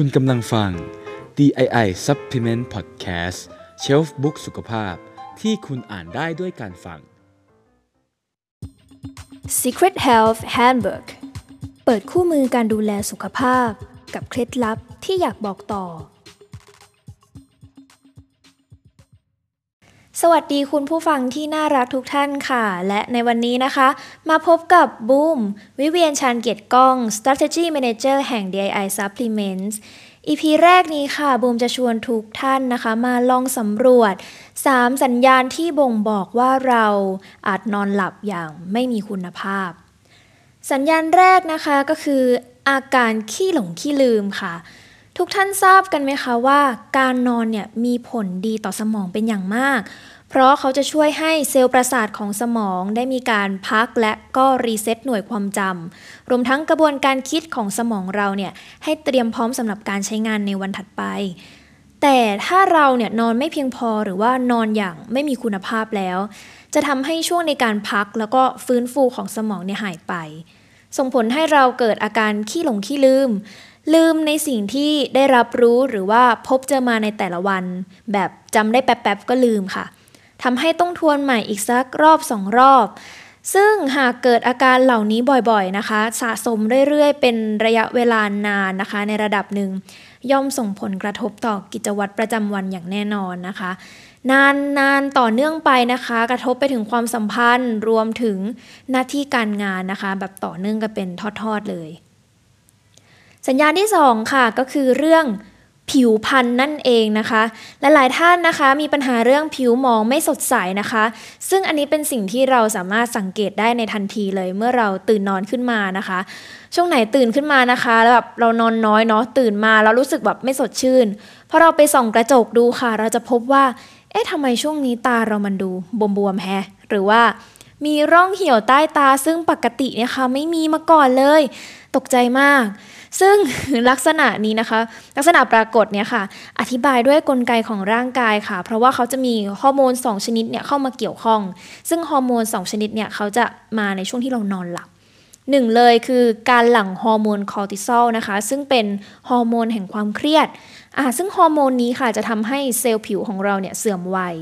คุณกำลังฟัง DII Supplement Podcast Shelf Book สุขภาพ ที่คุณอ่านได้ด้วยการฟัง Secret Health Handbook เปิดคู่มือการดูแลสุขภาพ กับเคล็ดลับที่อยากบอกต่อ สวัสดีคุณผู้ฟังที่น่ารักทุกท่านค่ะ และในวันนี้นะคะ มาพบกับบูมวิเวียนชานเกียรติก้อง Strategy Manager แห่ง DII Supplements EP แรกนี้ค่ะบูมจะชวนทุกท่านนะคะ มาลองสำรวจ 3 สัญญาณที่บ่งบอกว่าเราอาจนอนหลับอย่างไม่มีคุณภาพ สัญญาณแรกนะคะก็คืออาการขี้หลงขี้ลืมค่ะ ทุกท่านทราบกันไหมคะว่า การนอนเนี่ยมีผลดีต่อสมองเป็นอย่างมาก เพราะเขาจะช่วยให้เซลล์ประสาทของสมองได้มีการพักและก็ reset หน่วยความจำรวมทั้งกระบวนการคิดของสมองเราเนี่ยให้เตรียมพร้อมสำหรับการใช้งานในวันถัดไป แต่ถ้าเราเนี่ยนอนไม่เพียงพอหรือว่านอนอย่างไม่มีคุณภาพแล้ว จะทำให้ช่วงในการพักแล้วก็ฟื้นฟูของสมองเนี่ยหายไป ส่งผลให้เราเกิดอาการขี้หลงขี้ลืม ลืมในสิ่งที่ได้รับรู้หรือว่าพบเจอมาในแต่ละวัน แบบจำได้แป๊บๆก็ลืมค่ะทำให้ต้องทวนใหม่อีกสักรอบสองรอบ ซึ่งหากเกิดอาการเหล่านี้บ่อยๆนะคะ สะสมเรื่อยๆ เป็นระยะเวลานานนะคะ ในระดับหนึ่งย่อมส่งผลกระทบต่อกิจวัตรประจำวันอย่างแน่นอนนะคะ นานนานต่อเนื่องไปนะคะ กระทบไปถึงความสัมพันธ์รวมถึงหน้าที่การงานนะคะ แบบต่อเนื่องกันเป็นทอดๆเลย สัญญาณที่ 2 ค่ะก็คือเรื่องผิวพรรณนั่นเองนะคะและหลายท่านนะคะมีปัญหาเรื่องผิวมองไม่สดใสนะคะ ซึ่งอันนี้เป็นสิ่งที่เราสามารถสังเกตได้ในทันทีเลยเมื่อเราตื่นนอนขึ้นมานะคะ ช่วงไหนตื่นขึ้นมานะคะแล้วแบบเรานอนน้อยเนาะตื่นมาแล้วรู้สึกแบบไม่สดชื่นพอเราไปส่องกระจกดูค่ะ เราจะพบว่าเอ๊ะทำไมช่วงนี้ตาเรามันดูบวมๆแฮะหรือว่า มีร่องเหี่ยวใต้ตาซึ่งปกติเนี่ยค่ะไม่มีมาก่อนเลย ตกใจมาก ซึ่งลักษณะนี้นะคะ ลักษณะปรากฏเนี่ยค่ะ อธิบายด้วยกลไกของร่างกายค่ะ เพราะว่าเขาจะมีฮอร์โมน 2 ชนิดเนี่ยเข้ามาเกี่ยวข้อง ซึ่งฮอร์โมน 2 ชนิดเนี่ยเขาจะมาในช่วงที่เรานอนหลับหนึ่งเลยคือการหลั่งฮอร์โมนคอร์ติซอลนะคะ ซึ่งเป็นฮอร์โมนแห่งความเครียดอ่าซึ่งฮอร์โมนนี้ค่ะจะทำให้เซลล์ผิวของเราเนี่ยเสื่อมวัย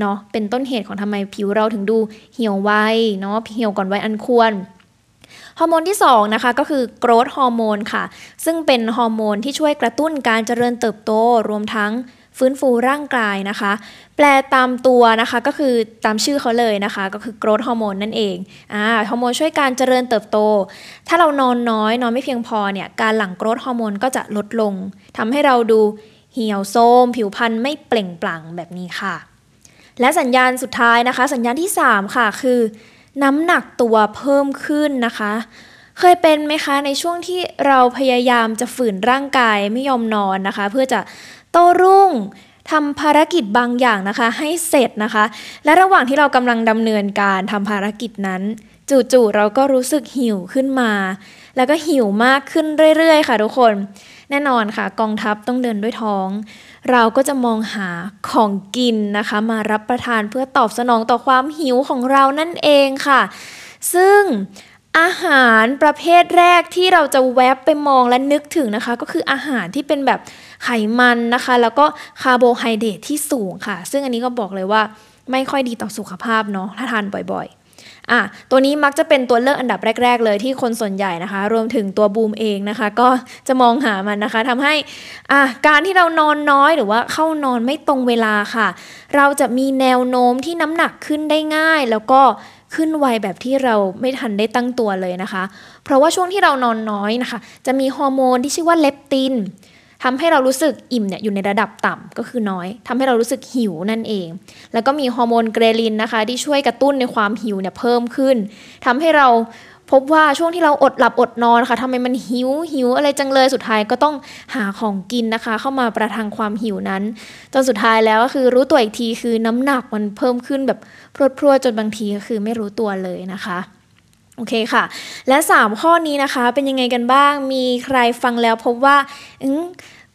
เนาะเป็นต้นเหตุของทำไมผิวเราถึงดูเหี่ยววัยเนาะเหี่ยวก่อนวัยอันควรฮอร์โมนที่2นะคะก็คือ growth hormone ค่ะ ซึ่งเป็นฮอร์โมนที่ช่วยกระตุ้นการเจริญเติบโตรวมทั้งฟื้นฟูร่างกายนะคะ แปลตามตัวนะคะก็คือตามชื่อเขาเลยนะคะ ก็คือโกรทฮอร์โมนนั่นเองอ่าฮอร์โมนช่วยการเจริญเติบโต ถ้าเรานอนน้อยนอนไม่เพียงพอเนี่ยการหลั่งโกรทฮอร์โมนก็จะลดลงทำให้เราดูเหี่ยวโทรมผิวพรรณไม่เปล่งปลั่งแบบนี้ค่ะ และสัญญาณสุดท้ายนะคะ สัญญาณที่ 3 ค่ะ คือ น้ำหนักตัวเพิ่มขึ้นนะคะ เคยเป็นไหมคะในช่วงที่เราพยายามจะฝืนร่างกายไม่ยอมนอนนะคะ เพื่อจะโตรุ่งทำภารกิจบางอย่างนะคะ ให้เสร็จนะคะ และระหว่างที่เรากำลังดำเนินการทำภารกิจนั้น จู่ๆเราก็รู้สึกหิวขึ้นมา แล้วก็หิวมากขึ้นเรื่อยๆ ค่ะทุกคน แน่นอนค่ะ กองทัพต้องเดินด้วยท้อง เราก็จะมองหาของกินนะคะ มารับประทานเพื่อตอบสนองต่อความหิวของเรานั่นเองค่ะ ซึ่งอาหารประเภทแรกที่เราจะแวบไปมองและนึกถึงนะคะ ก็คืออาหารที่เป็นแบบไขมันนะคะ แล้วก็คาร์โบไฮเดรตที่สูงค่ะ ซึ่งอันนี้ก็บอกเลยว่าไม่ค่อยดีต่อสุขภาพเนาะถ้าทานบ่อยๆ อะตัวนี้มักจะเป็นตัวเลือกอันดับแรก ๆ เลยที่คนส่วนใหญ่นะคะ รวมถึงตัวบูมเองนะคะ ก็จะมองหามันนะคะทำให้อะการที่เรานอนน้อยหรือว่าเข้านอนไม่ตรงเวลาค่ะ เราจะมีแนวโน้มที่น้ำหนักขึ้นได้ง่าย แล้วก็ขึ้นไวแบบที่เราไม่ทันได้ตั้งตัวเลยนะคะ เพราะว่าช่วงที่เรานอนน้อยนะคะ จะมีฮอร์โมนที่ชื่อว่าเลปติน ทำให้เรารู้สึกอิ่มเนี่ยอยู่ในระดับต่ำก็คือน้อยทำให้เรารู้สึกหิวนั่นเอง แล้วก็มีฮอร์โมนเกรลินนะคะ ที่ช่วยกระตุ้นในความหิวเนี่ยเพิ่มขึ้นทำให้เราพบว่าช่วงที่เราอดหลับอดนอนค่ะทำไมมันหิวหิวอะไรจังเลยสุดท้ายก็ต้องหาของกินนะคะ เข้ามาประทังความหิวนั้นจนสุดท้ายแล้วก็คือรู้ตัวอีกทีคือน้ำหนักมันเพิ่มขึ้นแบบพรวดๆจนบางทีก็คือไม่รู้ตัวเลยนะคะโอเคค่ะ และ 3 ข้อนี้นะคะเป็นยังไงกันบ้างมีใครฟังแล้วพบว่า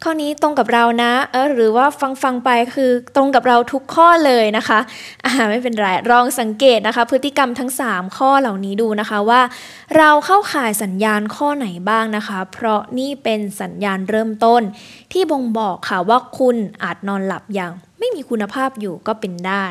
ข้อนี้ตรงกับเรานะ เออหรือว่าฟังฟังไปคือตรงกับเราทุกข้อเลยนะคะอ่าไม่เป็นไรลองสังเกตนะคะ พฤติกรรมทั้ง 3 ข้อเหล่านี้ดูนะคะว่า เราเข้าข่ายสัญญาณข้อไหนบ้างนะคะ เพราะนี่เป็นสัญญาณเริ่มต้น ที่บ่งบอกค่ะว่าคุณอาจนอนหลับอย่าง ไม่มีคุณภาพอยู่ก็เป็นได้